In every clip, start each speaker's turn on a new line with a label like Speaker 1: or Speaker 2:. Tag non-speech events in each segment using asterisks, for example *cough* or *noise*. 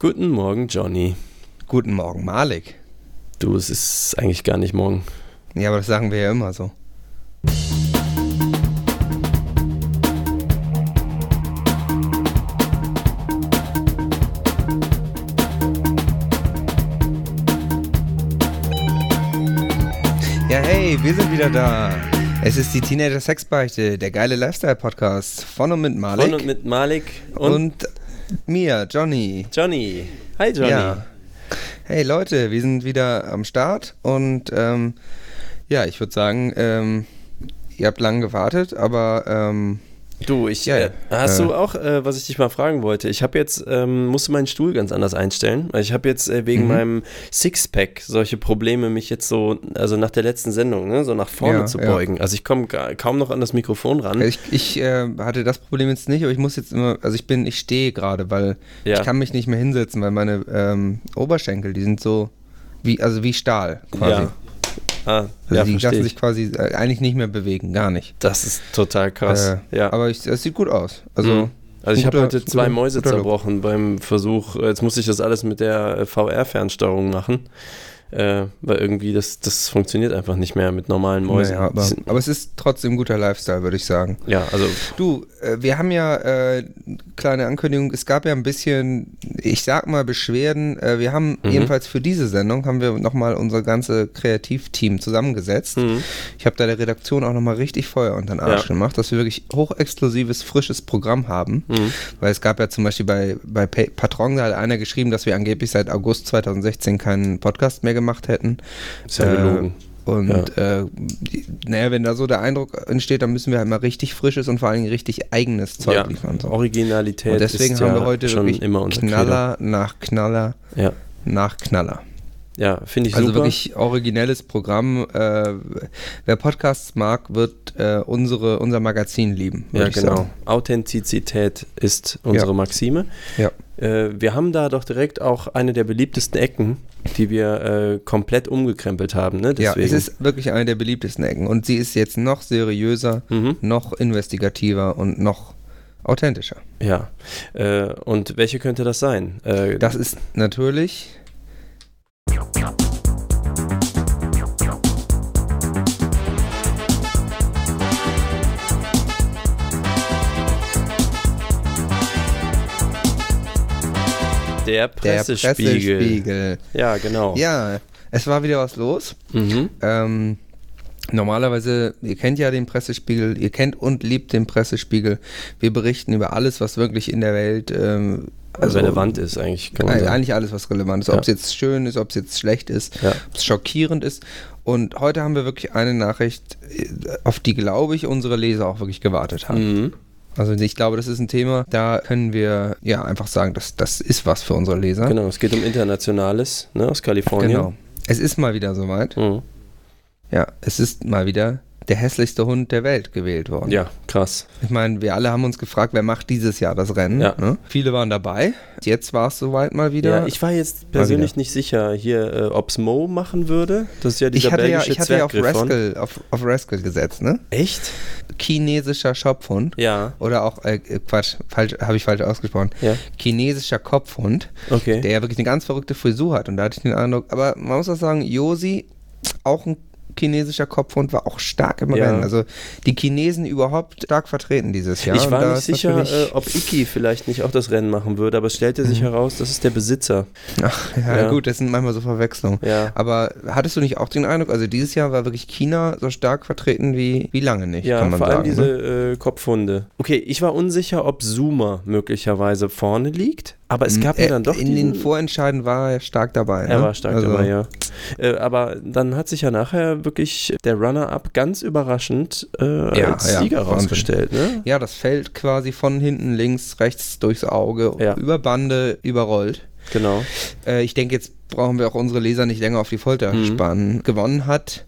Speaker 1: Guten Morgen, Johnny.
Speaker 2: Guten Morgen, Malik.
Speaker 1: Du, es ist eigentlich gar nicht morgen.
Speaker 2: Ja, aber das sagen wir ja immer so. Ja, hey, wir sind wieder da. Es ist die Teenager Sexbeichte, der geile Lifestyle-Podcast von und mit Malik.
Speaker 1: Von und mit Malik und,
Speaker 2: und mir, Johnny.
Speaker 1: Johnny. Hi, Johnny.
Speaker 2: Ja. Hey Leute, wir sind wieder am Start und ähm, ja, ich würde sagen, ähm, ihr habt lange gewartet, aber ähm,
Speaker 1: Du, ich,
Speaker 2: Ja, ja.
Speaker 1: äh, hast
Speaker 2: Äh.
Speaker 1: du auch, äh, was ich dich mal fragen wollte? Ich habe jetzt, ähm, musste meinen Stuhl ganz anders einstellen. weil Ich habe jetzt äh, wegen
Speaker 2: Mhm.
Speaker 1: meinem Sixpack solche Probleme, mich jetzt so, also nach der letzten Sendung, ne, so nach vorne
Speaker 2: Ja,
Speaker 1: zu beugen. Also ich komme kaum noch an das Mikrofon ran.
Speaker 2: ich, ich äh, hatte das Problem jetzt nicht, aber ich muss jetzt immer, also ich bin, ich stehe gerade, weil ich kann mich nicht mehr hinsetzen, weil meine ähm, Oberschenkel, die sind so wie, also wie Stahl quasi.
Speaker 1: Ah,
Speaker 2: Also
Speaker 1: ja,
Speaker 2: die lassen
Speaker 1: ich.
Speaker 2: sich quasi äh, eigentlich nicht mehr bewegen, gar nicht.
Speaker 1: Das ist total krass.
Speaker 2: Äh,
Speaker 1: ja.
Speaker 2: Aber es sieht gut aus. Also,
Speaker 1: Mhm. Also ich habe heute zwei
Speaker 2: guter-
Speaker 1: Mäuse
Speaker 2: guter
Speaker 1: zerbrochen beim Versuch, jetzt muss ich das alles mit der äh, VR-Fernsteuerung machen, äh, weil irgendwie das, das funktioniert einfach nicht mehr mit normalen Mäusen.
Speaker 2: Naja, aber, aber es ist trotzdem guter Lifestyle, würde ich sagen.
Speaker 1: ja, also
Speaker 2: Du, äh, wir haben ja, äh, kleine Ankündigung, es gab ja ein bisschen, ich sag mal, Beschwerden. Äh, wir haben
Speaker 1: Mhm.
Speaker 2: jedenfalls für diese Sendung, haben wir nochmal unser ganze Kreativteam zusammengesetzt.
Speaker 1: mhm.
Speaker 2: Ich habe da der Redaktion auch nochmal richtig Feuer unter den Arsch
Speaker 1: Ja.
Speaker 2: gemacht, dass wir wirklich hochexklusives, frisches Programm haben.
Speaker 1: Mhm.
Speaker 2: Weil es gab ja zum Beispiel bei, bei Pa- Patron, da hat einer geschrieben, dass wir angeblich seit August 2016 keinen Podcast mehr gemacht hätten.
Speaker 1: ist ja
Speaker 2: Äh,
Speaker 1: gelogen.
Speaker 2: Und äh, die- naja, wenn da so der Eindruck entsteht, dann müssen wir halt mal richtig frisches und vor allen Dingen richtig eigenes Zeug
Speaker 1: Ja,
Speaker 2: liefern. So.
Speaker 1: Originalität
Speaker 2: Und deswegen
Speaker 1: ist
Speaker 2: haben
Speaker 1: ja
Speaker 2: wir heute
Speaker 1: schon immer unser
Speaker 2: Knaller nach Knaller.
Speaker 1: Ja,
Speaker 2: nach Knaller.
Speaker 1: ja finde ich
Speaker 2: Also
Speaker 1: super.
Speaker 2: wirklich originelles Programm. Äh, wer Podcasts mag, wird äh, unsere, unser Magazin lieben.
Speaker 1: ja, genau.
Speaker 2: sagen.
Speaker 1: Authentizität ist unsere
Speaker 2: Ja.
Speaker 1: Maxime.
Speaker 2: Ja.
Speaker 1: Äh, wir haben da doch direkt auch eine der beliebtesten Ecken, die wir äh, komplett umgekrempelt haben. Ne?
Speaker 2: ja,
Speaker 1: Deswegen.
Speaker 2: es ist wirklich eine der beliebtesten Ecken. Und sie ist jetzt noch seriöser,
Speaker 1: mhm.
Speaker 2: noch investigativer und noch authentischer.
Speaker 1: Ja. Äh, und welche könnte das sein? Äh,
Speaker 2: Das ist natürlich
Speaker 1: der
Speaker 2: der
Speaker 1: Pressespiegel.
Speaker 2: Pressespiegel.
Speaker 1: Ja, genau.
Speaker 2: Ja, es war wieder was los.
Speaker 1: Mhm.
Speaker 2: Ähm, normalerweise, ihr kennt ja den Pressespiegel, ihr kennt und liebt den Pressespiegel. Wir berichten über alles, was wirklich in der Welt ähm,
Speaker 1: Also relevant ist eigentlich.
Speaker 2: Eigentlich alles, was relevant ist.
Speaker 1: Ja.
Speaker 2: Ob es jetzt schön ist, ob es jetzt schlecht ist,
Speaker 1: Ja.
Speaker 2: ob es schockierend ist. Und heute haben wir wirklich eine Nachricht, äh, auf die, glaube ich, unsere Leser auch wirklich gewartet haben.
Speaker 1: Mhm.
Speaker 2: Also ich glaube, das ist ein Thema, da können wir ja einfach sagen, das, das ist was für unsere Leser.
Speaker 1: Genau, es geht um Internationales ne, aus Kalifornien.
Speaker 2: Genau. Es ist mal wieder soweit.
Speaker 1: Mhm.
Speaker 2: Ja, es ist mal wieder der hässlichste Hund der Welt gewählt worden.
Speaker 1: Ja, krass.
Speaker 2: Ich meine, wir alle haben uns gefragt, wer macht dieses Jahr das Rennen.
Speaker 1: Ja.
Speaker 2: Ne? Viele waren dabei. Jetzt war es soweit mal wieder.
Speaker 1: Ja, ich war jetzt persönlich nicht sicher, hier, äh, ob es Mo machen würde. Das ist ja dieser
Speaker 2: ich hatte ja,
Speaker 1: belgische
Speaker 2: ich hatte ja auf. Rascal, auf, auf Rascal gesetzt, ne?
Speaker 1: Echt?
Speaker 2: Chinesischer Schopfhund.
Speaker 1: Ja,
Speaker 2: Oder auch, äh, Quatsch, falsch, habe ich falsch ausgesprochen.
Speaker 1: ja,
Speaker 2: Chinesischer Kopfhund,
Speaker 1: okay.
Speaker 2: der ja wirklich eine ganz verrückte Frisur hat. Und da hatte ich den Eindruck, aber man muss auch sagen, Josi, auch ein chinesischer Kopfhund, war auch stark im
Speaker 1: Ja.
Speaker 2: Rennen. Also die Chinesen überhaupt stark vertreten dieses Jahr.
Speaker 1: ich war nicht sicher, äh, ob Iki vielleicht nicht auch das Rennen machen würde, aber es stellte sich heraus, das ist der Besitzer.
Speaker 2: Ach, ja,
Speaker 1: Ja.
Speaker 2: gut, das sind manchmal so Verwechslungen.
Speaker 1: Ja.
Speaker 2: Aber hattest du nicht auch den Eindruck, also dieses Jahr war wirklich China so stark vertreten wie, wie lange nicht,
Speaker 1: Ja,
Speaker 2: kann man
Speaker 1: vor allem
Speaker 2: sagen.
Speaker 1: diese
Speaker 2: ne?
Speaker 1: äh, Kopfhunde. Okay, ich war unsicher, ob Zoomer möglicherweise vorne liegt, aber es gab ja
Speaker 2: Äh,
Speaker 1: dann doch
Speaker 2: In den Vorentscheiden war er stark dabei.
Speaker 1: Er
Speaker 2: ne?
Speaker 1: war stark
Speaker 2: Also,
Speaker 1: dabei, ja. Äh, aber dann hat sich ja nachher wirklich der Runner-up ganz überraschend äh,
Speaker 2: Ja,
Speaker 1: als
Speaker 2: ja,
Speaker 1: Sieger rausgestellt. Ne?
Speaker 2: Ja, das fällt quasi von hinten links, rechts durchs Auge,
Speaker 1: Ja.
Speaker 2: über Bande, überrollt.
Speaker 1: Genau.
Speaker 2: Äh, ich denke, jetzt brauchen wir auch unsere Leser nicht länger auf die Folter
Speaker 1: Mhm.
Speaker 2: spannen. Gewonnen hat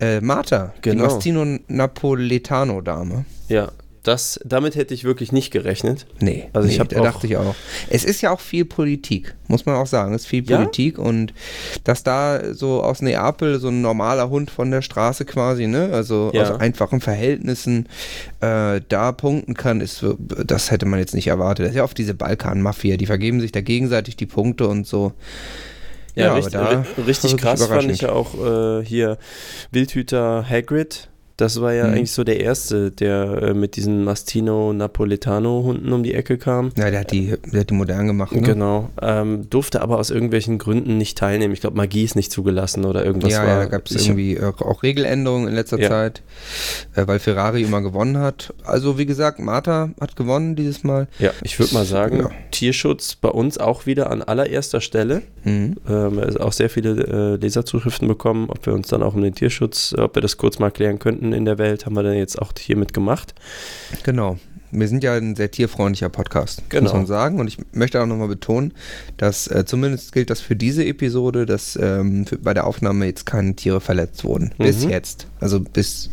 Speaker 2: äh, Marta,
Speaker 1: Genau.
Speaker 2: die Mastino Napoletano-Dame.
Speaker 1: Ja. Das, damit hätte ich wirklich nicht gerechnet.
Speaker 2: Nee,
Speaker 1: Also ich
Speaker 2: nee, da dachte ich auch. Es ist ja auch viel Politik, muss man auch sagen. Es ist viel
Speaker 1: Ja?
Speaker 2: Politik und dass da so aus Neapel so ein normaler Hund von der Straße quasi, ne, also
Speaker 1: Ja.
Speaker 2: aus einfachen Verhältnissen äh, da punkten kann, ist, das hätte man jetzt nicht erwartet. Das ist ja oft diese Balkan-Mafia, die vergeben sich da gegenseitig die Punkte und so.
Speaker 1: Ja,
Speaker 2: aber
Speaker 1: richtig, richtig krass fand ich ja auch äh, hier Wildhüter Hagrid. Das war ja
Speaker 2: Mhm.
Speaker 1: eigentlich so der erste, der äh, mit diesen Mastino Napoletano Hunden um die Ecke kam.
Speaker 2: Ja, der hat die, der hat die modern gemacht, ne?
Speaker 1: Genau. Ähm, durfte aber aus irgendwelchen Gründen nicht teilnehmen. Ich glaube, Magie ist nicht zugelassen oder irgendwas
Speaker 2: ja,
Speaker 1: war.
Speaker 2: ja, da gab es irgendwie äh, auch Regeländerungen in letzter
Speaker 1: Ja.
Speaker 2: Zeit, äh, weil Ferrari immer gewonnen hat. Also wie gesagt, Marta hat gewonnen dieses Mal.
Speaker 1: Ja, ich würde mal sagen,
Speaker 2: Ja.
Speaker 1: Tierschutz bei uns auch wieder an allererster Stelle.
Speaker 2: Mhm.
Speaker 1: Ähm, also auch sehr viele äh, Leserzuschriften bekommen, ob wir uns dann auch um den Tierschutz, ob wir das kurz mal klären könnten in der Welt, haben wir dann jetzt auch hiermit gemacht.
Speaker 2: Genau. Wir sind ja ein sehr tierfreundlicher Podcast,
Speaker 1: Genau.
Speaker 2: muss man sagen. Und ich möchte auch nochmal betonen, dass äh, zumindest gilt das für diese Episode, dass ähm, für, bei der Aufnahme jetzt keine Tiere verletzt wurden. Bis
Speaker 1: Mhm.
Speaker 2: jetzt. Also bis,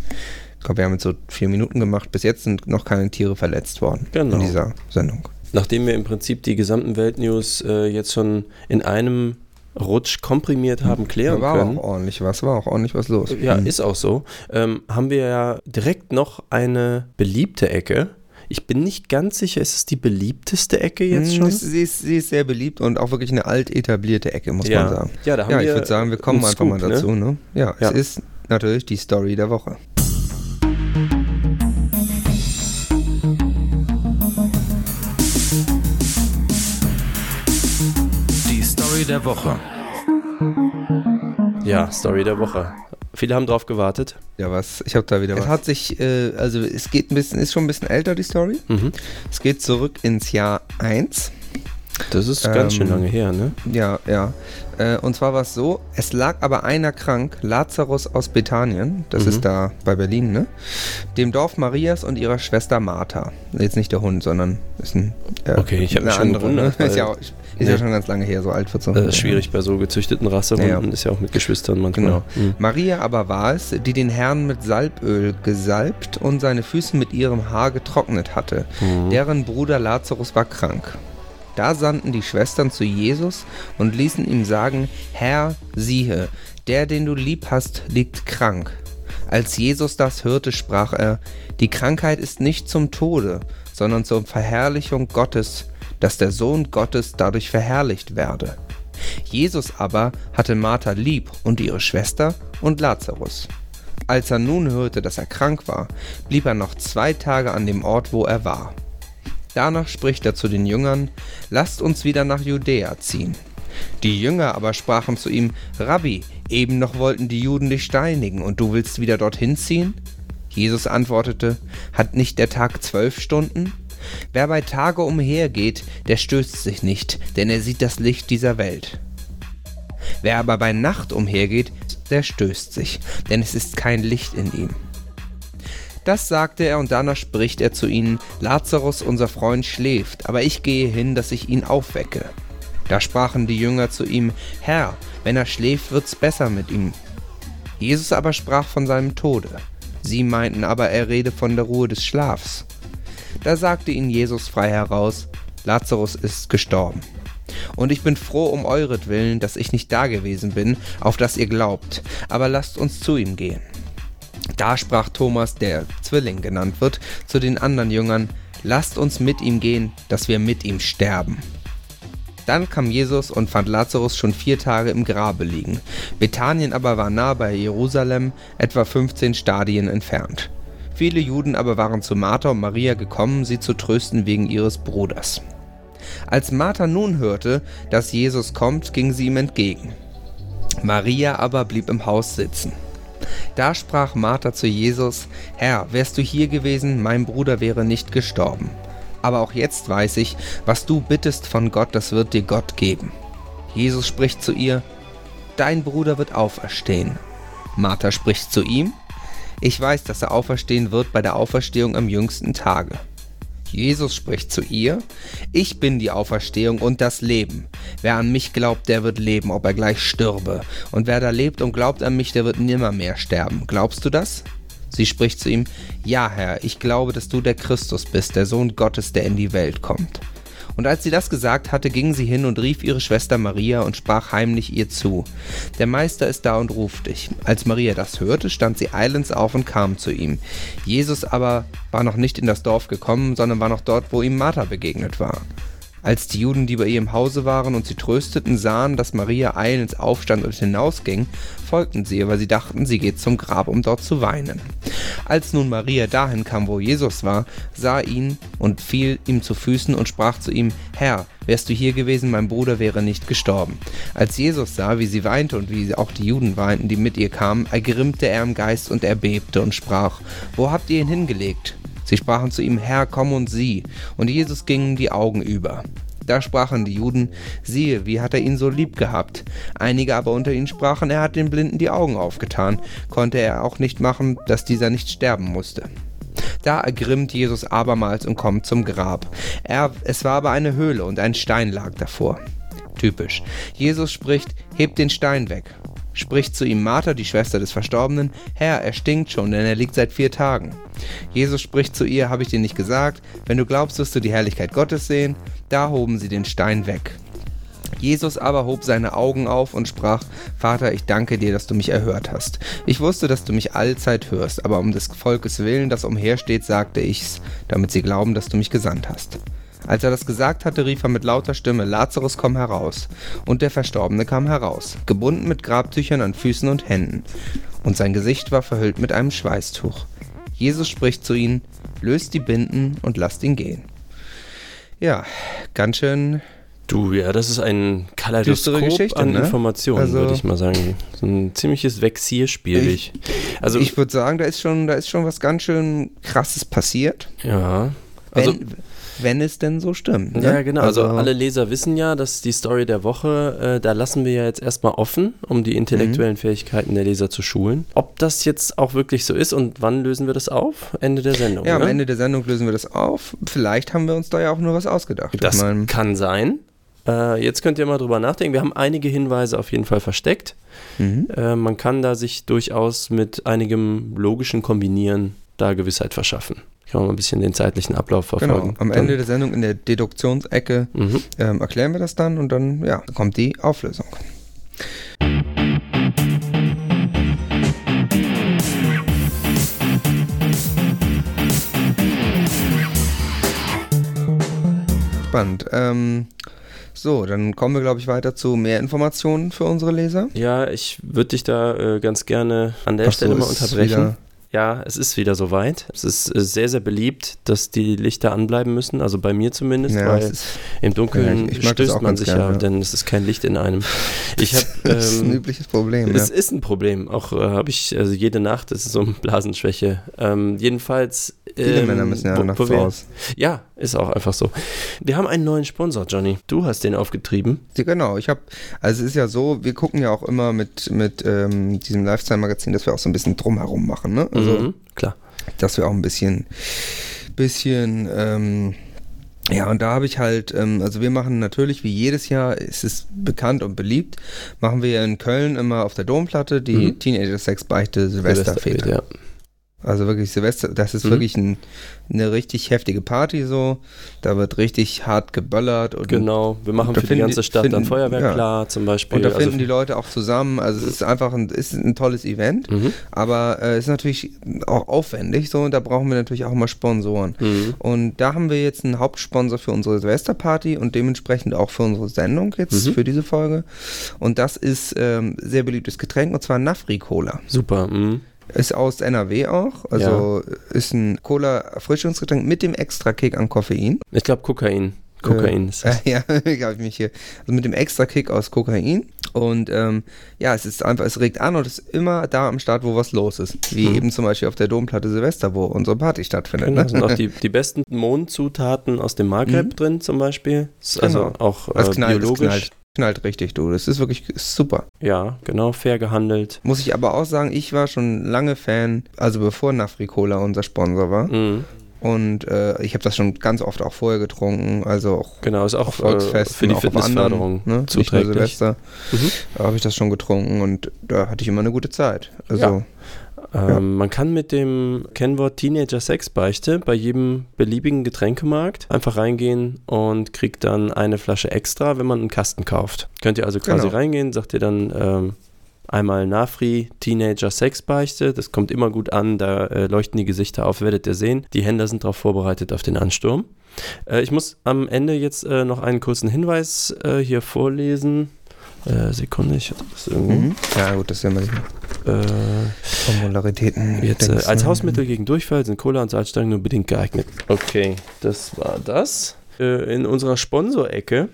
Speaker 2: ich glaube, wir haben jetzt so vier Minuten gemacht. Bis jetzt sind noch keine Tiere verletzt worden
Speaker 1: Genau.
Speaker 2: in dieser Sendung.
Speaker 1: Nachdem wir im Prinzip die gesamten Weltnews äh, jetzt schon in einem Rutsch komprimiert haben klären
Speaker 2: war
Speaker 1: können.
Speaker 2: auch ordentlich was, war auch ordentlich was los.
Speaker 1: Ja,
Speaker 2: Mhm.
Speaker 1: ist auch so. Ähm, haben wir ja direkt noch eine beliebte Ecke. Ich bin nicht ganz sicher, ist es die beliebteste Ecke jetzt
Speaker 2: Mm,
Speaker 1: schon?
Speaker 2: Sie ist, sie ist sehr beliebt und auch wirklich eine alt etablierte Ecke, muss
Speaker 1: Ja.
Speaker 2: man sagen.
Speaker 1: Ja, da haben
Speaker 2: Ja, ich würde sagen, wir kommen einfach mal
Speaker 1: Scoop, ne?
Speaker 2: dazu. Ne? Ja,
Speaker 1: Ja.
Speaker 2: es ist natürlich die Story der Woche.
Speaker 3: Der Woche.
Speaker 1: Ja, Story der Woche. Viele haben drauf gewartet.
Speaker 2: Ja, was? Ich habe da wieder was. Es hat sich, äh, also es geht ein bisschen, ist schon ein bisschen älter, die Story.
Speaker 1: Mhm.
Speaker 2: Es geht zurück ins Jahr 1.
Speaker 1: Das ist ganz
Speaker 2: Ähm,
Speaker 1: schön lange her, ne?
Speaker 2: Ja, ja. Äh, und zwar war es so, es lag aber einer krank, Lazarus aus Bethanien, das
Speaker 1: Mhm.
Speaker 2: ist da bei Berlin, ne? Dem Dorf Marias und ihrer Schwester Martha. Jetzt nicht der Hund, sondern ist ein äh,
Speaker 1: Okay, ich hab mich
Speaker 2: eine
Speaker 1: schon
Speaker 2: andere.
Speaker 1: gewundert,
Speaker 2: Ne? *laughs* Ist, ja, auch- ist
Speaker 1: Nee.
Speaker 2: ja schon ganz lange her, so alt wird so.
Speaker 1: Das ist schwierig bei so gezüchteten Rassehunden,
Speaker 2: Ja.
Speaker 1: ist ja auch mit Geschwistern manchmal.
Speaker 2: Genau.
Speaker 1: Mhm.
Speaker 2: Maria aber war es, die den Herrn mit Salböl gesalbt und seine Füße mit ihrem Haar getrocknet hatte.
Speaker 1: Mhm.
Speaker 2: Deren Bruder Lazarus war krank. Da sandten die Schwestern zu Jesus und ließen ihm sagen, Herr, siehe, der, den du lieb hast, liegt krank. Als Jesus das hörte, sprach er, die Krankheit ist nicht zum Tode, sondern zur Verherrlichung Gottes, dass der Sohn Gottes dadurch verherrlicht werde. Jesus aber hatte Martha lieb und ihre Schwester und Lazarus. Als er nun hörte, dass er krank war, blieb er noch zwei Tage an dem Ort, wo er war. Danach spricht er zu den Jüngern, lasst uns wieder nach Judäa ziehen. Die Jünger aber sprachen zu ihm, Rabbi, eben noch wollten die Juden dich steinigen und du willst wieder dorthin ziehen? Jesus antwortete, hat nicht der Tag zwölf Stunden? Wer bei Tage umhergeht, der stößt sich nicht, denn er sieht das Licht dieser Welt. Wer aber bei Nacht umhergeht, der stößt sich, denn es ist kein Licht in ihm. Das sagte er und danach spricht er zu ihnen, Lazarus, unser Freund, schläft, aber ich gehe hin, dass ich ihn aufwecke. Da sprachen die Jünger zu ihm, Herr, wenn er schläft, wird's besser mit ihm. Jesus aber sprach von seinem Tode. Sie meinten aber, er rede von der Ruhe des Schlafs. Da sagte ihnen Jesus frei heraus, Lazarus ist gestorben. Und ich bin froh um euretwillen, dass ich nicht da gewesen bin, auf das ihr glaubt, aber lasst uns zu ihm gehen. Da sprach Thomas, der Zwilling genannt wird, zu den anderen Jüngern, lasst uns mit ihm gehen, dass wir mit ihm sterben. Dann kam Jesus und fand Lazarus schon vier Tage im Grabe liegen. Bethanien aber war nah bei Jerusalem, etwa 15 Stadien entfernt. Viele Juden aber waren zu Martha und Maria gekommen, sie zu trösten wegen ihres Bruders. Als Martha nun hörte, dass Jesus kommt, ging sie ihm entgegen. Maria aber blieb im Haus sitzen. Da sprach Martha zu Jesus, Herr, wärst du hier gewesen, mein Bruder wäre nicht gestorben. Aber auch jetzt weiß ich, was du bittest von Gott, das wird dir Gott geben. Jesus spricht zu ihr, Dein Bruder wird auferstehen. Martha spricht zu ihm, Ich weiß, dass er auferstehen wird bei der Auferstehung am jüngsten Tage. Jesus spricht zu ihr, Ich bin die Auferstehung und das Leben. Wer an mich glaubt, der wird leben, ob er gleich stürbe. Und wer da lebt und glaubt an mich, der wird nimmermehr sterben. Glaubst du das? Sie spricht zu ihm, Ja, Herr, ich glaube, dass du der Christus bist, der Sohn Gottes, der in die Welt kommt. Und als sie das gesagt hatte, ging sie hin und rief ihre Schwester Maria und sprach heimlich ihr zu. Der Meister ist da und ruft dich. Als Maria das hörte, stand sie eilends auf und kam zu ihm. Jesus aber war noch nicht in das Dorf gekommen, sondern war noch dort, wo ihm Martha begegnet war. Als die Juden, die bei ihr im Hause waren und sie trösteten, sahen, dass Maria eilends aufstand und hinausging, folgten sie ihr, weil sie dachten, sie geht zum Grab, um dort zu weinen. Als nun Maria dahin kam, wo Jesus war, sah ihn und fiel ihm zu Füßen und sprach zu ihm, Herr, wärst du hier gewesen, mein Bruder wäre nicht gestorben. Als Jesus sah, wie sie weinte und wie auch die Juden weinten, die mit ihr kamen, ergrimmte er im Geist und erbebte und sprach, Wo habt ihr ihn hingelegt? Sie sprachen zu ihm, Herr, komm und sieh. Und Jesus ging die Augen über. Da sprachen die Juden, siehe, wie hat er ihn so lieb gehabt. Einige aber unter ihnen sprachen, er hat den Blinden die Augen aufgetan, konnte er auch nicht machen, dass dieser nicht sterben musste. Da ergrimmt Jesus abermals und kommt zum Grab. Er, es war aber eine Höhle und ein Stein lag davor. Typisch. Jesus spricht, hebt den Stein weg. Spricht zu ihm Martha, die Schwester des Verstorbenen, Herr, er stinkt schon, denn er liegt seit vier Tagen. Jesus spricht zu ihr, habe ich dir nicht gesagt, wenn du glaubst, wirst du die Herrlichkeit Gottes sehen. Da hoben sie den Stein weg. Jesus aber hob seine Augen auf und sprach, Vater, ich danke dir, dass du mich erhört hast. Ich wusste, dass du mich allzeit hörst, aber um des Volkes willen, das umhersteht, sagte ich's, damit sie glauben, dass du mich gesandt hast. Als er das gesagt hatte, rief er mit lauter Stimme, Lazarus, komm heraus. Und der Verstorbene kam heraus, gebunden mit Grabtüchern an Füßen und Händen. Und sein Gesicht war verhüllt mit einem Schweißtuch. Jesus spricht zu ihnen, löst die Binden und lasst ihn gehen. Ja, ganz schön
Speaker 1: Du, ja, das ist ein Kaleidoskop
Speaker 2: Geschichte,
Speaker 1: an
Speaker 2: ne?
Speaker 1: Informationen,
Speaker 2: Also-
Speaker 1: würde ich mal sagen. So ein ziemliches Vexierspiel.
Speaker 2: Ich-
Speaker 1: also,
Speaker 2: ich würde sagen, da ist, schon, da ist schon was ganz schön Krasses passiert.
Speaker 1: ja. Also,
Speaker 2: wenn es denn so stimmt. Ne?
Speaker 1: ja, genau. Also, alle Leser wissen ja, dass die Story der Woche, äh, da lassen wir ja jetzt erstmal offen, um die intellektuellen Fähigkeiten der Leser zu schulen. Ob das jetzt auch wirklich so ist und wann lösen wir das auf? Ende der Sendung.
Speaker 2: Ja, am
Speaker 1: oder?
Speaker 2: Ende der Sendung lösen wir das auf. Vielleicht haben wir uns da ja auch nur was ausgedacht.
Speaker 1: Das kann sein. Äh, jetzt könnt ihr mal drüber nachdenken. Wir haben einige Hinweise auf jeden Fall versteckt.
Speaker 2: mhm.
Speaker 1: Äh, man kann da sich durchaus mit einigem logischen Kombinieren da Gewissheit verschaffen. Kann man mal ein bisschen den zeitlichen Ablauf verfolgen.
Speaker 2: Genau, am
Speaker 1: Dann-
Speaker 2: Ende der Sendung in der Deduktionsecke
Speaker 1: Mhm.
Speaker 2: ähm, erklären wir das dann und dann ja, kommt die Auflösung. Spannend. Ähm, so, dann kommen wir, glaube ich, weiter zu mehr Informationen für unsere Leser.
Speaker 1: Ja, ich würde dich da äh, ganz gerne an der
Speaker 2: Ach so,
Speaker 1: Stelle mal
Speaker 2: ist
Speaker 1: unterbrechen. Ja, es ist wieder soweit. Es ist äh, sehr, sehr beliebt, dass die Lichter anbleiben müssen. Also bei mir zumindest,
Speaker 2: Ja,
Speaker 1: weil
Speaker 2: ist,
Speaker 1: im Dunkeln
Speaker 2: Ja, ich- ich
Speaker 1: stößt man sich
Speaker 2: gern,
Speaker 1: ja,
Speaker 2: ja.
Speaker 1: denn es ist kein Licht in einem. *laughs* Ich habe
Speaker 2: das ist ein
Speaker 1: ähm,
Speaker 2: übliches Problem.
Speaker 1: Es ist ein Problem. Auch äh, habe ich, also jede Nacht ist es so eine Blasenschwäche. Ähm, jedenfalls.
Speaker 2: Viele
Speaker 1: ähm,
Speaker 2: Männer müssen ja
Speaker 1: wo-
Speaker 2: nachts
Speaker 1: wo
Speaker 2: raus.
Speaker 1: Ja, ist auch einfach so. Wir haben einen neuen Sponsor, Johnny. Du hast den aufgetrieben.
Speaker 2: Genau, ich habe, also es ist ja so, wir gucken ja auch immer mit, mit ähm, diesem Lifestyle-Magazin, dass wir auch so ein bisschen drumherum machen, ne? Also,
Speaker 1: mhm, klar.
Speaker 2: dass wir auch ein bisschen, bisschen, ähm, ja, und da habe ich halt, ähm, also wir machen natürlich, wie jedes Jahr, es ist bekannt und beliebt, machen wir in Köln immer auf der Domplatte die
Speaker 1: Mhm.
Speaker 2: Teenager-Sex-Beichte Silvesterfete.
Speaker 1: Ja.
Speaker 2: Also wirklich Silvester, das ist
Speaker 1: Mhm.
Speaker 2: wirklich ein, eine richtig heftige Party so. Da wird richtig hart geböllert und
Speaker 1: Genau. Wir machen für die ganze Stadt dann
Speaker 2: finden-
Speaker 1: Feuerwerk
Speaker 2: ja.
Speaker 1: klar, zum Beispiel.
Speaker 2: Und da
Speaker 1: Also-
Speaker 2: finden die Leute auch zusammen. Also es ist einfach ein, ist ein tolles Event,
Speaker 1: Mhm.
Speaker 2: aber äh, es ist natürlich auch aufwendig so und da brauchen wir natürlich auch immer Sponsoren.
Speaker 1: Mhm.
Speaker 2: Und da haben wir jetzt einen Hauptsponsor für unsere Silvesterparty und dementsprechend auch für unsere Sendung jetzt
Speaker 1: Mhm.
Speaker 2: für diese Folge. Und das ist ähm, sehr beliebtes Getränk und zwar Nafri Cola.
Speaker 1: Super. Mhm.
Speaker 2: Ist aus NRW auch, also ist ein Cola-Erfrischungsgetränk mit dem Extra-Kick an Koffein.
Speaker 1: Ich glaube Kokain. Kokain ist
Speaker 2: Äh,
Speaker 1: das. *laughs*
Speaker 2: ja, habe ich mich hier. Also mit dem extra Kick aus Kokain. Und ähm, ja, es ist einfach, es regt an und es ist immer da am Start, wo was los ist. Wie
Speaker 1: Mhm.
Speaker 2: eben zum Beispiel auf der Domplatte Silvester, wo unsere Party stattfindet.
Speaker 1: Genau,
Speaker 2: ne?
Speaker 1: sind auch die, *laughs* die besten Mohnzutaten aus dem Maghreb
Speaker 2: Mhm.
Speaker 1: drin zum Beispiel. Also
Speaker 2: Genau.
Speaker 1: auch äh, biologisch.
Speaker 2: Knallt, richtig, du. Das ist wirklich super.
Speaker 1: Ja, genau, fair gehandelt.
Speaker 2: Muss ich aber auch sagen, ich war schon lange Fan, also bevor Nafricola unser Sponsor war.
Speaker 1: Mhm.
Speaker 2: Und äh, ich habe das schon ganz oft auch vorher getrunken, also auch
Speaker 1: Genau, ist auch
Speaker 2: Volksfesten,
Speaker 1: äh, für die
Speaker 2: auch
Speaker 1: Fitnessförderung
Speaker 2: anderen, ne? nicht
Speaker 1: zuträglich.
Speaker 2: Silvester.
Speaker 1: Mhm.
Speaker 2: Da habe ich das schon getrunken und da hatte ich immer eine gute Zeit. Also
Speaker 1: Ähm, Man kann mit dem Kennwort Teenager Sexbeichte bei jedem beliebigen Getränkemarkt einfach reingehen und kriegt dann eine Flasche extra, wenn man einen Kasten kauft. Könnt ihr also quasi
Speaker 2: Genau.
Speaker 1: reingehen, sagt ihr dann ähm, einmal Nafri Teenager Sexbeichte. Das kommt immer gut an, da äh, leuchten die Gesichter auf, werdet ihr sehen. Die Händler sind darauf vorbereitet auf den Ansturm. Äh, ich muss am Ende jetzt äh, noch einen kurzen Hinweis äh, hier vorlesen. Äh, Sekunde, ich hatte das irgendwo.
Speaker 2: Mhm. Ja, gut, das ist ja immer die
Speaker 1: Äh,
Speaker 2: Formularitäten.
Speaker 1: Jetzt, als? Hausmittel gegen Durchfall sind Cola und Salzstangen nur bedingt geeignet. Okay, das war das. In unserer Sponsorecke,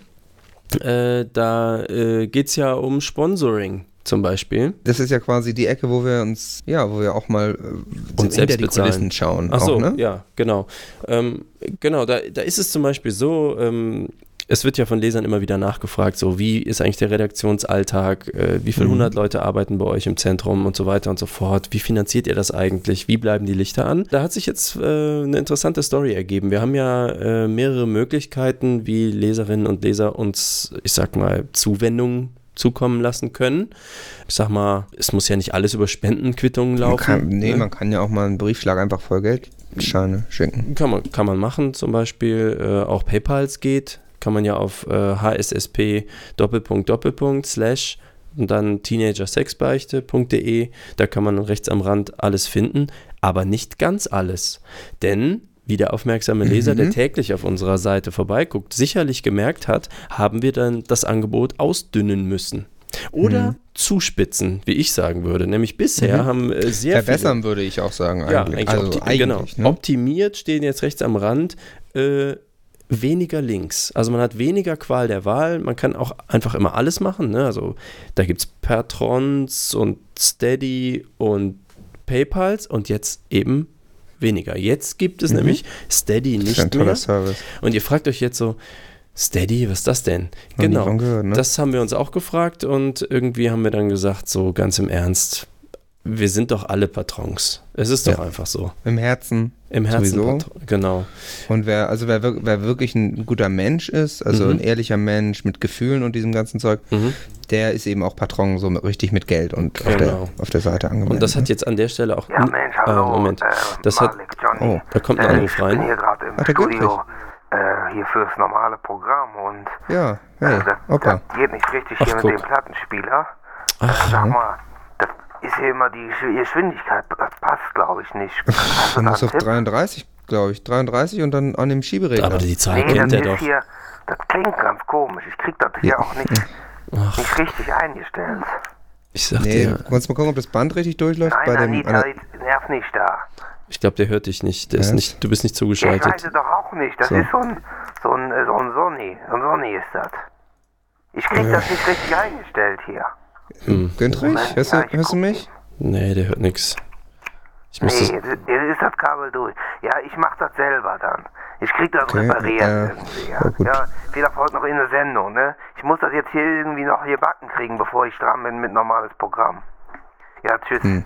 Speaker 1: da äh, geht es ja um Sponsoring zum Beispiel.
Speaker 2: Das ist ja quasi die Ecke, wo wir uns, ja, wo wir auch mal äh, hinter
Speaker 1: selbst
Speaker 2: die
Speaker 1: bezahlen.
Speaker 2: Kulissen schauen.
Speaker 1: Ach so,
Speaker 2: auch, ne?
Speaker 1: ja, genau. Ähm, genau, da, da ist es zum Beispiel so, ähm, es wird ja von Lesern immer wieder nachgefragt, so wie ist eigentlich der Redaktionsalltag, äh, wie viele
Speaker 2: Mhm.
Speaker 1: hundert Leute arbeiten bei euch im Zentrum und so weiter und so fort, wie finanziert ihr das eigentlich, wie bleiben die Lichter an? Da hat sich jetzt äh, eine interessante Story ergeben. Wir haben ja äh, mehrere Möglichkeiten, wie Leserinnen und Leser uns, ich sag mal, Zuwendungen zukommen lassen können. Ich sag mal, es muss ja nicht alles über Spendenquittungen
Speaker 2: Man
Speaker 1: laufen.
Speaker 2: kann, nee,
Speaker 1: ne?
Speaker 2: man kann ja auch mal einen Briefschlag einfach voll Geldscheine schicken.
Speaker 1: Kann man, kann man machen, zum Beispiel äh, auch PayPals geht, kann man ja auf äh, hssp Doppelpunkt Doppelpunkt slash und dann teenagersexbeichte.de, da kann man rechts am Rand alles finden, aber nicht ganz alles. Denn, wie der aufmerksame Leser,
Speaker 2: Mhm.
Speaker 1: der täglich auf unserer Seite vorbeiguckt, sicherlich gemerkt hat, haben wir dann das Angebot ausdünnen müssen. Oder
Speaker 2: Mhm.
Speaker 1: zuspitzen, wie ich sagen würde. Nämlich bisher
Speaker 2: Mhm.
Speaker 1: haben äh, sehr viele
Speaker 2: Verbessern würde ich auch sagen
Speaker 1: ja,
Speaker 2: eigentlich.
Speaker 1: eigentlich,
Speaker 2: also
Speaker 1: opti
Speaker 2: eigentlich
Speaker 1: genau.
Speaker 2: ne?
Speaker 1: Optimiert stehen jetzt rechts am Rand äh, weniger Links. Also man hat weniger Qual der Wahl. Man kann auch einfach immer alles machen. Ne? Also da gibt es Patrons und Steady und PayPals und jetzt eben weniger. Jetzt gibt es
Speaker 2: Mhm.
Speaker 1: nämlich Steady
Speaker 2: das ist ein
Speaker 1: nicht
Speaker 2: toller
Speaker 1: mehr.
Speaker 2: Service.
Speaker 1: Und ihr fragt euch jetzt so, Steady, was ist das denn?
Speaker 2: Noch
Speaker 1: genau.
Speaker 2: gehört, ne?
Speaker 1: Das haben wir uns auch gefragt und irgendwie haben wir dann gesagt, so ganz im Ernst, wir sind doch alle Patrons. Es ist doch
Speaker 2: Ja.
Speaker 1: einfach so.
Speaker 2: Im Herzen.
Speaker 1: Im Herzen. Patron, genau.
Speaker 2: Und wer, also wer, wer wirklich ein guter Mensch ist, also
Speaker 1: Mhm.
Speaker 2: ein ehrlicher Mensch mit Gefühlen und diesem ganzen Zeug,
Speaker 1: Mhm.
Speaker 2: der ist eben auch Patron so mit, richtig mit Geld und auf,
Speaker 1: Genau.
Speaker 2: der, auf der Seite angemeldet.
Speaker 1: Und das hat
Speaker 2: ne?
Speaker 1: jetzt an der Stelle auch.
Speaker 4: Ja, Mensch,
Speaker 1: Ah,
Speaker 4: hallo.
Speaker 1: Moment.
Speaker 4: Äh,
Speaker 1: Das hat.
Speaker 2: Oh,
Speaker 1: Da kommt ein
Speaker 4: Äh,
Speaker 1: Anruf
Speaker 4: ich bin
Speaker 1: rein.
Speaker 4: hier gerade im
Speaker 2: Ach, der
Speaker 4: Studio, äh, hier fürs normale Programm und
Speaker 2: Ja,
Speaker 4: äh,
Speaker 2: hey,
Speaker 4: das, das geht nicht richtig
Speaker 1: Ach,
Speaker 4: hier
Speaker 1: guck.
Speaker 4: mit dem Plattenspieler.
Speaker 1: Ach,
Speaker 4: Sag mal, ist hier immer die Gesch- Geschwindigkeit, das passt glaube ich nicht. Hast *laughs*
Speaker 2: Du
Speaker 4: da
Speaker 2: musst
Speaker 4: einen
Speaker 2: auf
Speaker 4: Tipp?
Speaker 2: 33, glaube ich. 33 und dann an dem Schieberegler.
Speaker 1: aber die Zahl
Speaker 4: Nee,
Speaker 1: kennt
Speaker 4: das
Speaker 1: er
Speaker 4: ist
Speaker 1: doch.
Speaker 4: hier, das klingt ganz komisch. Ich krieg das hier
Speaker 2: Ja.
Speaker 4: auch nicht,
Speaker 1: Ach,
Speaker 4: nicht richtig eingestellt.
Speaker 1: ich sag
Speaker 2: nee,
Speaker 1: dir,
Speaker 2: kannst du mal gucken, ob das Band richtig durchläuft?
Speaker 4: Nein,
Speaker 2: bei dem,
Speaker 4: Anita, ist nerv nicht da.
Speaker 1: ich glaube, der hört dich nicht. Der ist
Speaker 2: Was?
Speaker 1: nicht. Du bist nicht
Speaker 4: Ja, ich weiß
Speaker 1: zugeschaltet.
Speaker 4: es doch auch nicht. Das
Speaker 2: So.
Speaker 4: ist so ein, so ein, äh, so ein Sonny. So ein Sonny ist das. Ich krieg das nicht richtig eingestellt hier.
Speaker 1: Hm.
Speaker 2: Güntrich,
Speaker 4: Moment,
Speaker 2: hörst du, hörst du mich?
Speaker 1: Nee, der hört nix. Ich muss
Speaker 4: Nee,
Speaker 1: das.
Speaker 4: jetzt ist- das Kabel durch. Ja, ich mach das selber dann. Ich krieg das
Speaker 2: Okay,
Speaker 4: repariert
Speaker 2: äh,
Speaker 4: irgendwie.
Speaker 2: ja,
Speaker 4: Ja. ja, viel Erfolg noch in der Sendung, ne? Ich muss das jetzt hier irgendwie noch gebacken kriegen, bevor ich dran bin mit normales Programm. Ja, tschüss.
Speaker 2: Hm.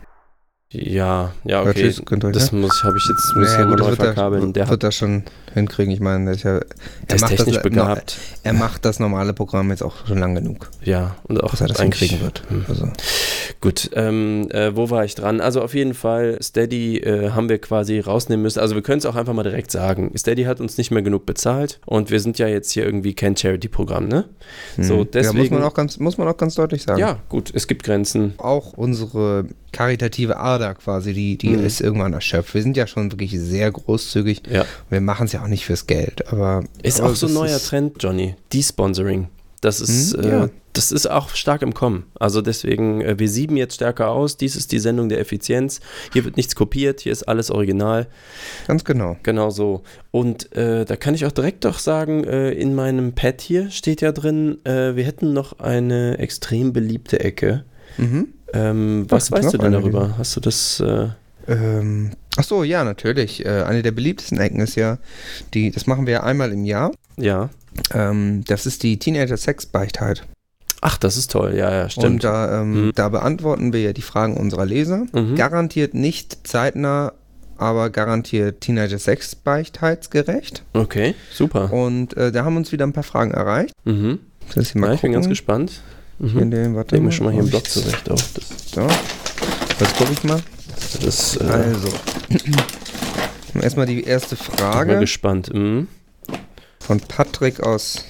Speaker 1: Ja, ja,
Speaker 2: Ja,
Speaker 1: okay.
Speaker 2: tschüss,
Speaker 1: das muss habe ich jetzt muss ich
Speaker 2: Ja, gut, das
Speaker 1: neu
Speaker 2: wird er,
Speaker 1: verkabeln. Der
Speaker 2: wird er schon hinkriegen. Ich meine, ja,
Speaker 1: der ist technisch
Speaker 2: das,
Speaker 1: begabt.
Speaker 2: er macht das normale Programm jetzt auch schon lang genug,
Speaker 1: Ja, und auch
Speaker 2: dass er das hinkriegen wird.
Speaker 1: Hm.
Speaker 2: Also,
Speaker 1: Gut, ähm, äh, wo war ich dran? Also auf jeden Fall, Steady äh, haben wir quasi rausnehmen müssen. Also wir können es auch einfach mal direkt sagen. Steady hat uns nicht mehr genug bezahlt und wir sind ja jetzt hier irgendwie kein Charity-Programm, ne? So,
Speaker 2: hm. ja,
Speaker 1: deswegen.
Speaker 2: muss man, auch ganz, muss man auch ganz deutlich sagen.
Speaker 1: ja, gut, es gibt Grenzen.
Speaker 2: Auch unsere karitative Ader quasi, die, die
Speaker 1: Mhm.
Speaker 2: ist irgendwann erschöpft. Wir sind ja schon wirklich sehr großzügig.
Speaker 1: Ja.
Speaker 2: Wir machen es ja auch nicht fürs Geld, aber
Speaker 1: Ist
Speaker 2: aber
Speaker 1: auch so ein neuer Trend, Johnny. Desponsoring. Das ist,
Speaker 2: Mhm,
Speaker 1: äh,
Speaker 2: ja.
Speaker 1: das ist auch stark im Kommen. Also deswegen, äh, wir sieben jetzt stärker aus. Dies ist die Sendung der Effizienz. Hier wird nichts kopiert, hier ist alles original.
Speaker 2: Ganz genau.
Speaker 1: Genau so. Und äh, da kann ich auch direkt doch sagen, äh, in meinem Pad hier steht ja drin, äh, wir hätten noch eine extrem beliebte Ecke.
Speaker 2: Mhm.
Speaker 1: Ähm, was
Speaker 2: gibt's
Speaker 1: weißt du denn darüber? Hast du das? Äh,
Speaker 2: Ähm, ach so, ja, natürlich. Äh, eine der beliebtesten Ecken ist ja, die, das machen wir ja einmal im Jahr.
Speaker 1: ja.
Speaker 2: Ähm, das ist die Teenager-Sex-Beichtheit.
Speaker 1: Ach, das ist toll. Ja, ja,
Speaker 2: Und
Speaker 1: stimmt.
Speaker 2: da, ähm,
Speaker 1: Mhm.
Speaker 2: da beantworten wir ja die Fragen unserer Leser.
Speaker 1: Mhm.
Speaker 2: Garantiert nicht zeitnah, aber garantiert Teenager-Sex-Beichtheitsgerecht.
Speaker 1: Okay, super.
Speaker 2: Und äh, da haben uns wieder ein paar Fragen erreicht.
Speaker 1: Mhm.
Speaker 2: Das ist hier mal
Speaker 1: Ja, ich bin ganz gespannt.
Speaker 2: Hier in
Speaker 1: Mhm.
Speaker 2: dem, warte
Speaker 1: Leg mir schon mal hier einen
Speaker 2: wo
Speaker 1: Block zurecht. Auch das.
Speaker 2: So, jetzt gucke ich mal.
Speaker 1: Das äh,
Speaker 2: Also. *clears throat* Erstmal die erste
Speaker 1: bin mal
Speaker 2: Frage
Speaker 1: gespannt. Mhm.
Speaker 2: von Patrick aus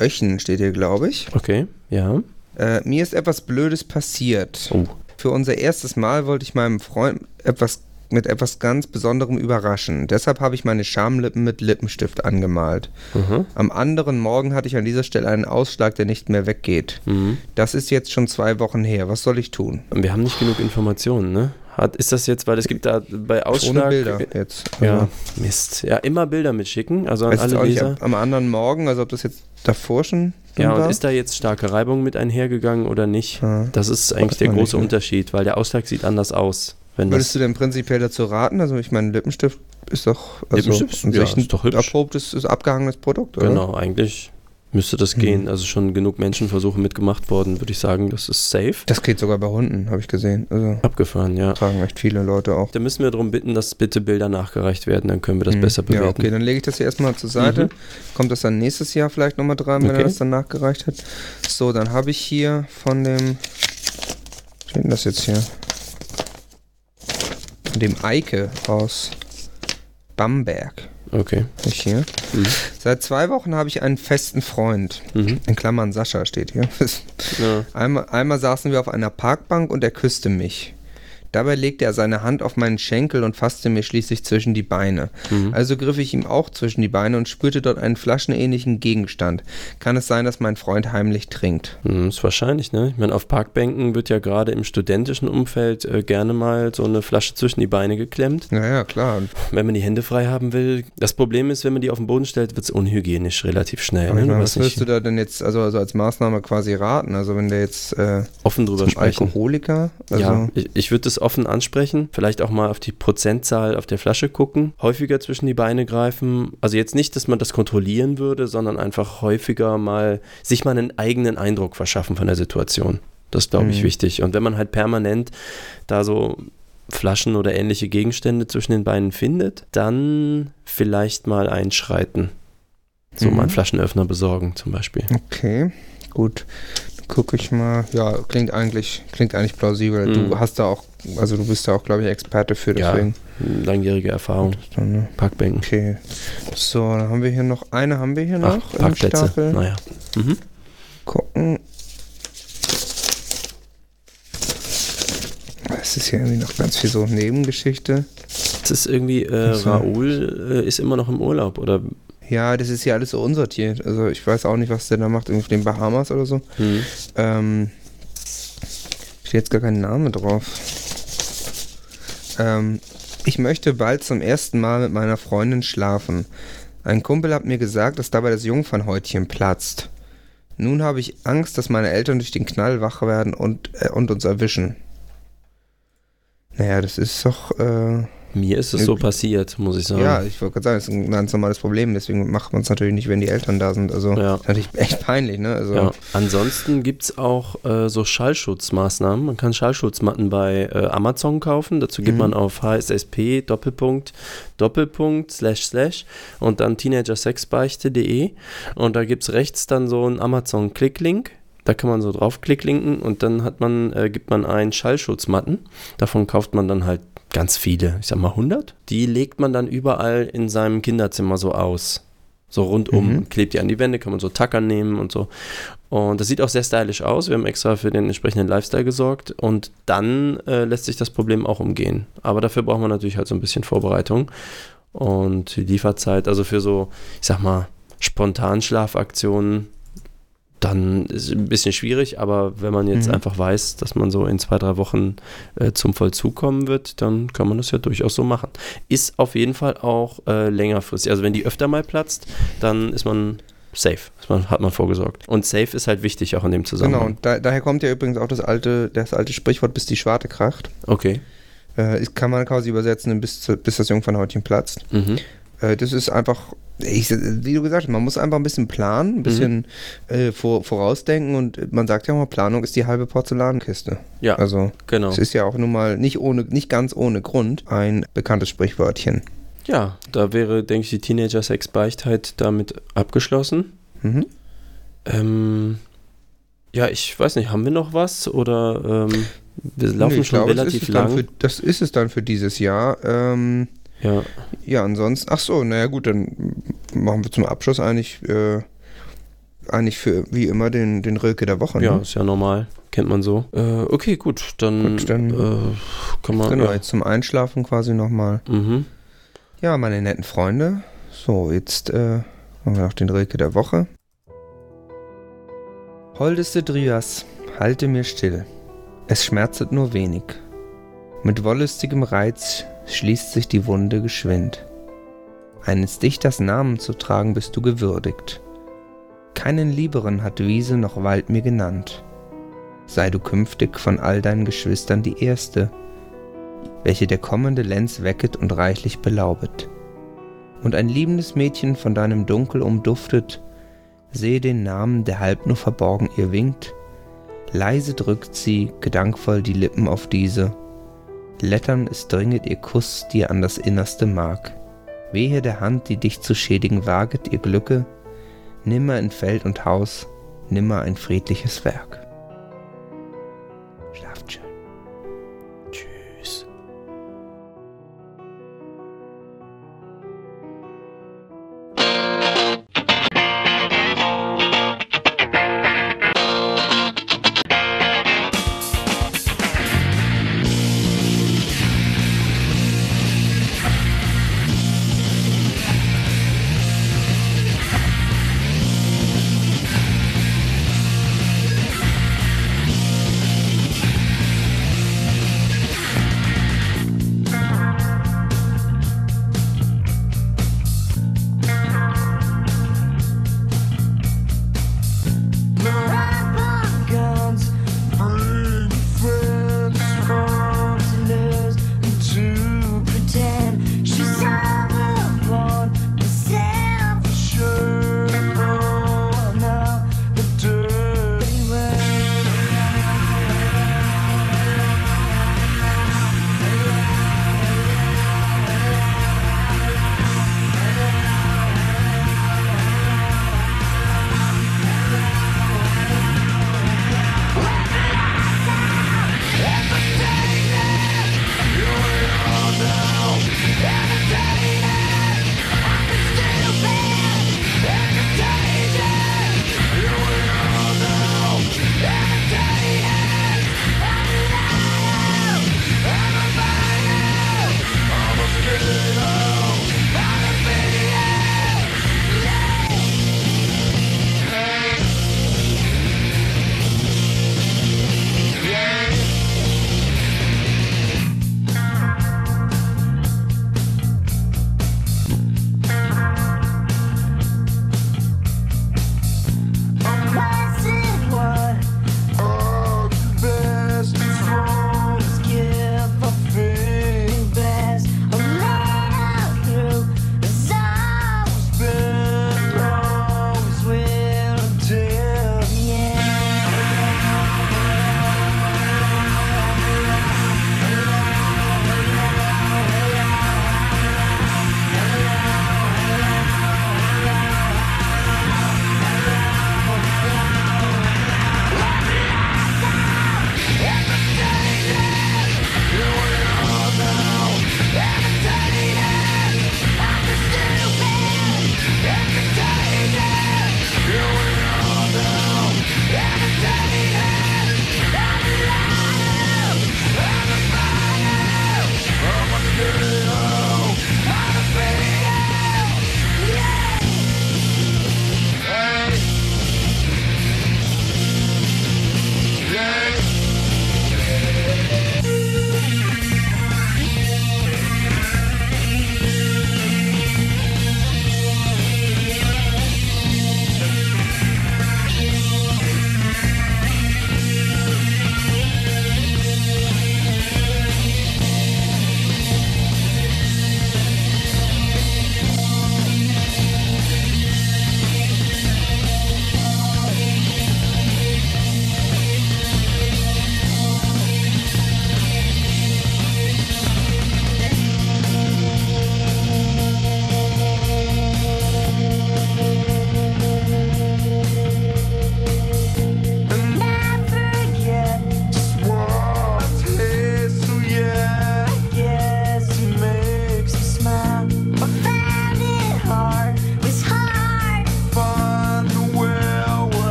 Speaker 2: Öchen steht hier, glaube ich.
Speaker 1: Okay, ja.
Speaker 2: Äh, mir ist etwas Blödes passiert.
Speaker 1: Oh.
Speaker 2: Für unser erstes Mal wollte ich meinem Freund etwas mit etwas ganz Besonderem überraschen. Deshalb habe ich meine Schamlippen mit Lippenstift angemalt.
Speaker 1: Mhm.
Speaker 2: Am anderen Morgen hatte ich an dieser Stelle einen Ausschlag, der nicht mehr weggeht.
Speaker 1: Mhm.
Speaker 2: Das ist jetzt schon zwei Wochen her. Was soll ich tun?
Speaker 1: Wir haben nicht genug Informationen, ne? Hat, ist das jetzt, weil es gibt da bei Ausschlag...
Speaker 2: Ohne Bilder jetzt.
Speaker 1: Ja,
Speaker 2: Also,
Speaker 1: Mist. Ja, immer Bilder mitschicken, also an alle
Speaker 2: nicht,
Speaker 1: Leser.
Speaker 2: ob am anderen Morgen, also ob das jetzt davor schon
Speaker 1: Ja,
Speaker 2: war.
Speaker 1: und ist da jetzt starke Reibung mit einhergegangen oder nicht?
Speaker 2: Ja.
Speaker 1: Das ist eigentlich der große
Speaker 2: nicht, ne?
Speaker 1: Unterschied, weil der Ausschlag sieht anders aus. Wenn
Speaker 2: Würdest du denn prinzipiell dazu raten? Also ich meine, Lippenstift ist doch also
Speaker 1: Lippenstift, ja, ist doch hübsch.
Speaker 2: erprobtes, ist abgehangenes Produkt, oder?
Speaker 1: genau, eigentlich müsste das
Speaker 2: Mhm.
Speaker 1: gehen. Also schon genug Menschenversuche mitgemacht worden, würde ich sagen, das ist safe.
Speaker 2: Das geht sogar bei Hunden, habe ich gesehen. Also
Speaker 1: Abgefahren, ja.
Speaker 2: tragen echt viele Leute auch.
Speaker 1: Da müssen wir darum bitten, dass bitte Bilder nachgereicht werden, dann können wir das
Speaker 2: Mhm.
Speaker 1: besser bewerten.
Speaker 2: Ja, okay, dann lege ich das hier erstmal zur Seite.
Speaker 1: Mhm.
Speaker 2: Kommt das dann nächstes Jahr vielleicht nochmal dran, wenn
Speaker 1: Okay.
Speaker 2: er das dann nachgereicht hat. So, dann habe ich hier von dem. Was steht denn das jetzt hier? Von dem Eike aus Bamberg.
Speaker 1: Okay.
Speaker 2: Ich hier.
Speaker 1: Mhm.
Speaker 2: Seit zwei Wochen habe ich einen festen Freund.
Speaker 1: Mhm.
Speaker 2: In Klammern Sascha steht hier.
Speaker 1: Ja. *laughs*
Speaker 2: Einmal, einmal saßen wir auf einer Parkbank und er küsste mich. Dabei legte er seine Hand auf meinen Schenkel und fasste mir schließlich zwischen die Beine.
Speaker 1: Mhm.
Speaker 2: Also griff ich ihm auch zwischen die Beine und spürte dort einen flaschenähnlichen Gegenstand. Kann es sein, dass mein Freund heimlich trinkt?
Speaker 1: Mhm, ist wahrscheinlich, ne? Ich meine, auf Parkbänken wird ja gerade im studentischen Umfeld äh, gerne mal so eine Flasche zwischen die Beine geklemmt.
Speaker 2: Ja, ja, klar.
Speaker 1: Wenn man die Hände frei haben will. Das Problem ist, wenn man die auf den Boden stellt, wird es unhygienisch relativ schnell. Ne?
Speaker 2: meine, was würdest
Speaker 1: nicht
Speaker 2: du da denn jetzt also, also als Maßnahme quasi raten? Also wenn der jetzt äh,
Speaker 1: offen drüber sprechen.
Speaker 2: Alkoholiker, also
Speaker 1: ja, ich, ich würde das offen ansprechen. Vielleicht auch mal auf die Prozentzahl auf der Flasche gucken. Häufiger zwischen die Beine greifen. Also jetzt nicht, dass man das kontrollieren würde, sondern einfach häufiger mal sich mal einen eigenen Eindruck verschaffen von der Situation. Das ist, glaube ich,
Speaker 2: Mhm.
Speaker 1: wichtig. Und wenn man halt permanent da so Flaschen oder ähnliche Gegenstände zwischen den Beinen findet, dann vielleicht mal einschreiten. So
Speaker 2: Mhm.
Speaker 1: mal einen Flaschenöffner besorgen zum Beispiel.
Speaker 2: okay, gut. Gucke ich mal. Ja, klingt eigentlich, klingt eigentlich plausibel.
Speaker 1: Mhm.
Speaker 2: Du hast da auch, also du bist da auch, glaube ich, Experte für,
Speaker 1: Ja.
Speaker 2: deswegen.
Speaker 1: Langjährige Erfahrung,
Speaker 2: Dann, ne?
Speaker 1: Parkbänken.
Speaker 2: Okay. So, dann haben wir hier noch eine haben wir hier noch
Speaker 1: Ach, Parkplätze.
Speaker 2: Stapel.
Speaker 1: Naja. Mhm.
Speaker 2: Gucken. Es ist hier irgendwie noch ganz viel so Nebengeschichte.
Speaker 1: Es ist irgendwie, äh,
Speaker 2: so.
Speaker 1: Raoul äh, ist immer noch im Urlaub, oder?
Speaker 2: Ja, das ist hier alles so unsortiert. Also ich weiß auch nicht, was der da macht, irgendwie auf den Bahamas oder so.
Speaker 1: Hm.
Speaker 2: Ähm, steht jetzt gar kein Name drauf. Ähm, ich möchte bald zum ersten Mal mit meiner Freundin schlafen. Ein Kumpel hat mir gesagt, dass dabei das Jungfernhäutchen platzt. Nun habe ich Angst, dass meine Eltern durch den Knall wach werden und, äh, und uns erwischen. Naja, das ist doch, äh,
Speaker 1: Mir ist es so passiert, muss ich sagen.
Speaker 2: ja, ich wollte gerade sagen, das ist ein ganz normales Problem, deswegen macht man es natürlich nicht, wenn die Eltern da sind. Also,
Speaker 1: Ja.
Speaker 2: ist natürlich echt peinlich, ne? Also,
Speaker 1: Ja. Ansonsten gibt es auch äh, so Schallschutzmaßnahmen. Man kann Schallschutzmatten bei äh, Amazon kaufen. Dazu geht
Speaker 2: Mhm.
Speaker 1: man auf hssp Doppelpunkt Doppelpunkt slash slash und dann teenagersexbeichte.de und da gibt es rechts dann so einen Amazon-Klicklink. Da kann man so draufklicklinken und dann hat man, äh, gibt man ein Schallschutzmatten. Davon kauft man dann halt ganz viele, ich sag mal 100. Die legt man dann überall in seinem Kinderzimmer so aus. So rundum,
Speaker 2: Mhm.
Speaker 1: klebt die an die Wände, kann man so Tackern nehmen und so. Und das sieht auch sehr stylisch aus. Wir haben extra für den entsprechenden Lifestyle gesorgt. Und dann äh, lässt sich das Problem auch umgehen. Aber dafür braucht man natürlich halt so ein bisschen Vorbereitung. Und die Lieferzeit, also für so, ich sag mal, Spontanschlafaktionen, dann ist es ein bisschen schwierig. Aber wenn man jetzt
Speaker 2: Mhm.
Speaker 1: einfach weiß, dass man so in zwei, drei Wochen äh, zum Vollzug kommen wird, dann kann man das ja durchaus so machen. Ist auf jeden Fall auch äh, längerfristig. Also wenn die öfter mal platzt, dann ist man safe. Man, hat man vorgesorgt. Und safe ist halt wichtig auch in dem
Speaker 2: Genau,
Speaker 1: Zusammenhang.
Speaker 2: und da, daher kommt ja übrigens auch das alte, das alte Sprichwort, bis die Schwarte kracht.
Speaker 1: Okay.
Speaker 2: Äh, kann man quasi übersetzen, bis, bis das Jungfernhäutchen platzt.
Speaker 1: Mhm.
Speaker 2: Äh, das ist einfach, ich, wie du gesagt hast, man muss einfach ein bisschen planen, ein bisschen äh, vor, vorausdenken und man sagt ja mal, Planung ist die halbe Porzellankiste.
Speaker 1: Ja,
Speaker 2: Also
Speaker 1: genau.
Speaker 2: es ist ja auch nun mal nicht ohne, nicht ganz ohne Grund ein bekanntes Sprichwörtchen.
Speaker 1: Ja, da wäre, denke ich, die Teenager-Sex-Beichtheit damit abgeschlossen. Wir laufen
Speaker 2: Nee, ich
Speaker 1: schon
Speaker 2: glaube,
Speaker 1: relativ
Speaker 2: das ist es dann
Speaker 1: lang.
Speaker 2: Für, das ist es dann für dieses Jahr. Ähm,
Speaker 1: ja.
Speaker 2: ja, ansonsten, ach so, naja gut, dann machen wir zum Abschluss eigentlich, äh, eigentlich für wie immer den, den Rilke der Woche.
Speaker 1: ja,
Speaker 2: Ne?
Speaker 1: ist ja normal. Kennt man so. Äh, okay, gut. Dann,
Speaker 2: Gut, dann-
Speaker 1: äh, kann man.
Speaker 2: Genau,
Speaker 1: ja.
Speaker 2: jetzt zum Einschlafen quasi nochmal.
Speaker 1: Mhm.
Speaker 2: Ja, meine netten Freunde. So, jetzt äh, haben wir noch den Rilke der Woche. Holdeste Drias, halte mir still. Es schmerzet nur wenig. Mit wollüstigem Reiz schließt sich die Wunde geschwind. Eines Dichters Namen zu tragen bist du gewürdigt. Keinen lieberen hat Wiese noch Wald mir genannt. Sei du künftig von all deinen Geschwistern die erste, welche der kommende Lenz wecket und reichlich belaubet. Und ein liebendes Mädchen von deinem Dunkel umduftet, sehe den Namen, der halb nur verborgen ihr winkt, leise drückt sie gedankvoll die Lippen auf diese, lettern es dringet ihr Kuss dir an das innerste Mark. Wehe der Hand, die dich zu schädigen waget, ihr Glücke, nimmer in Feld und Haus, nimmer ein friedliches Werk.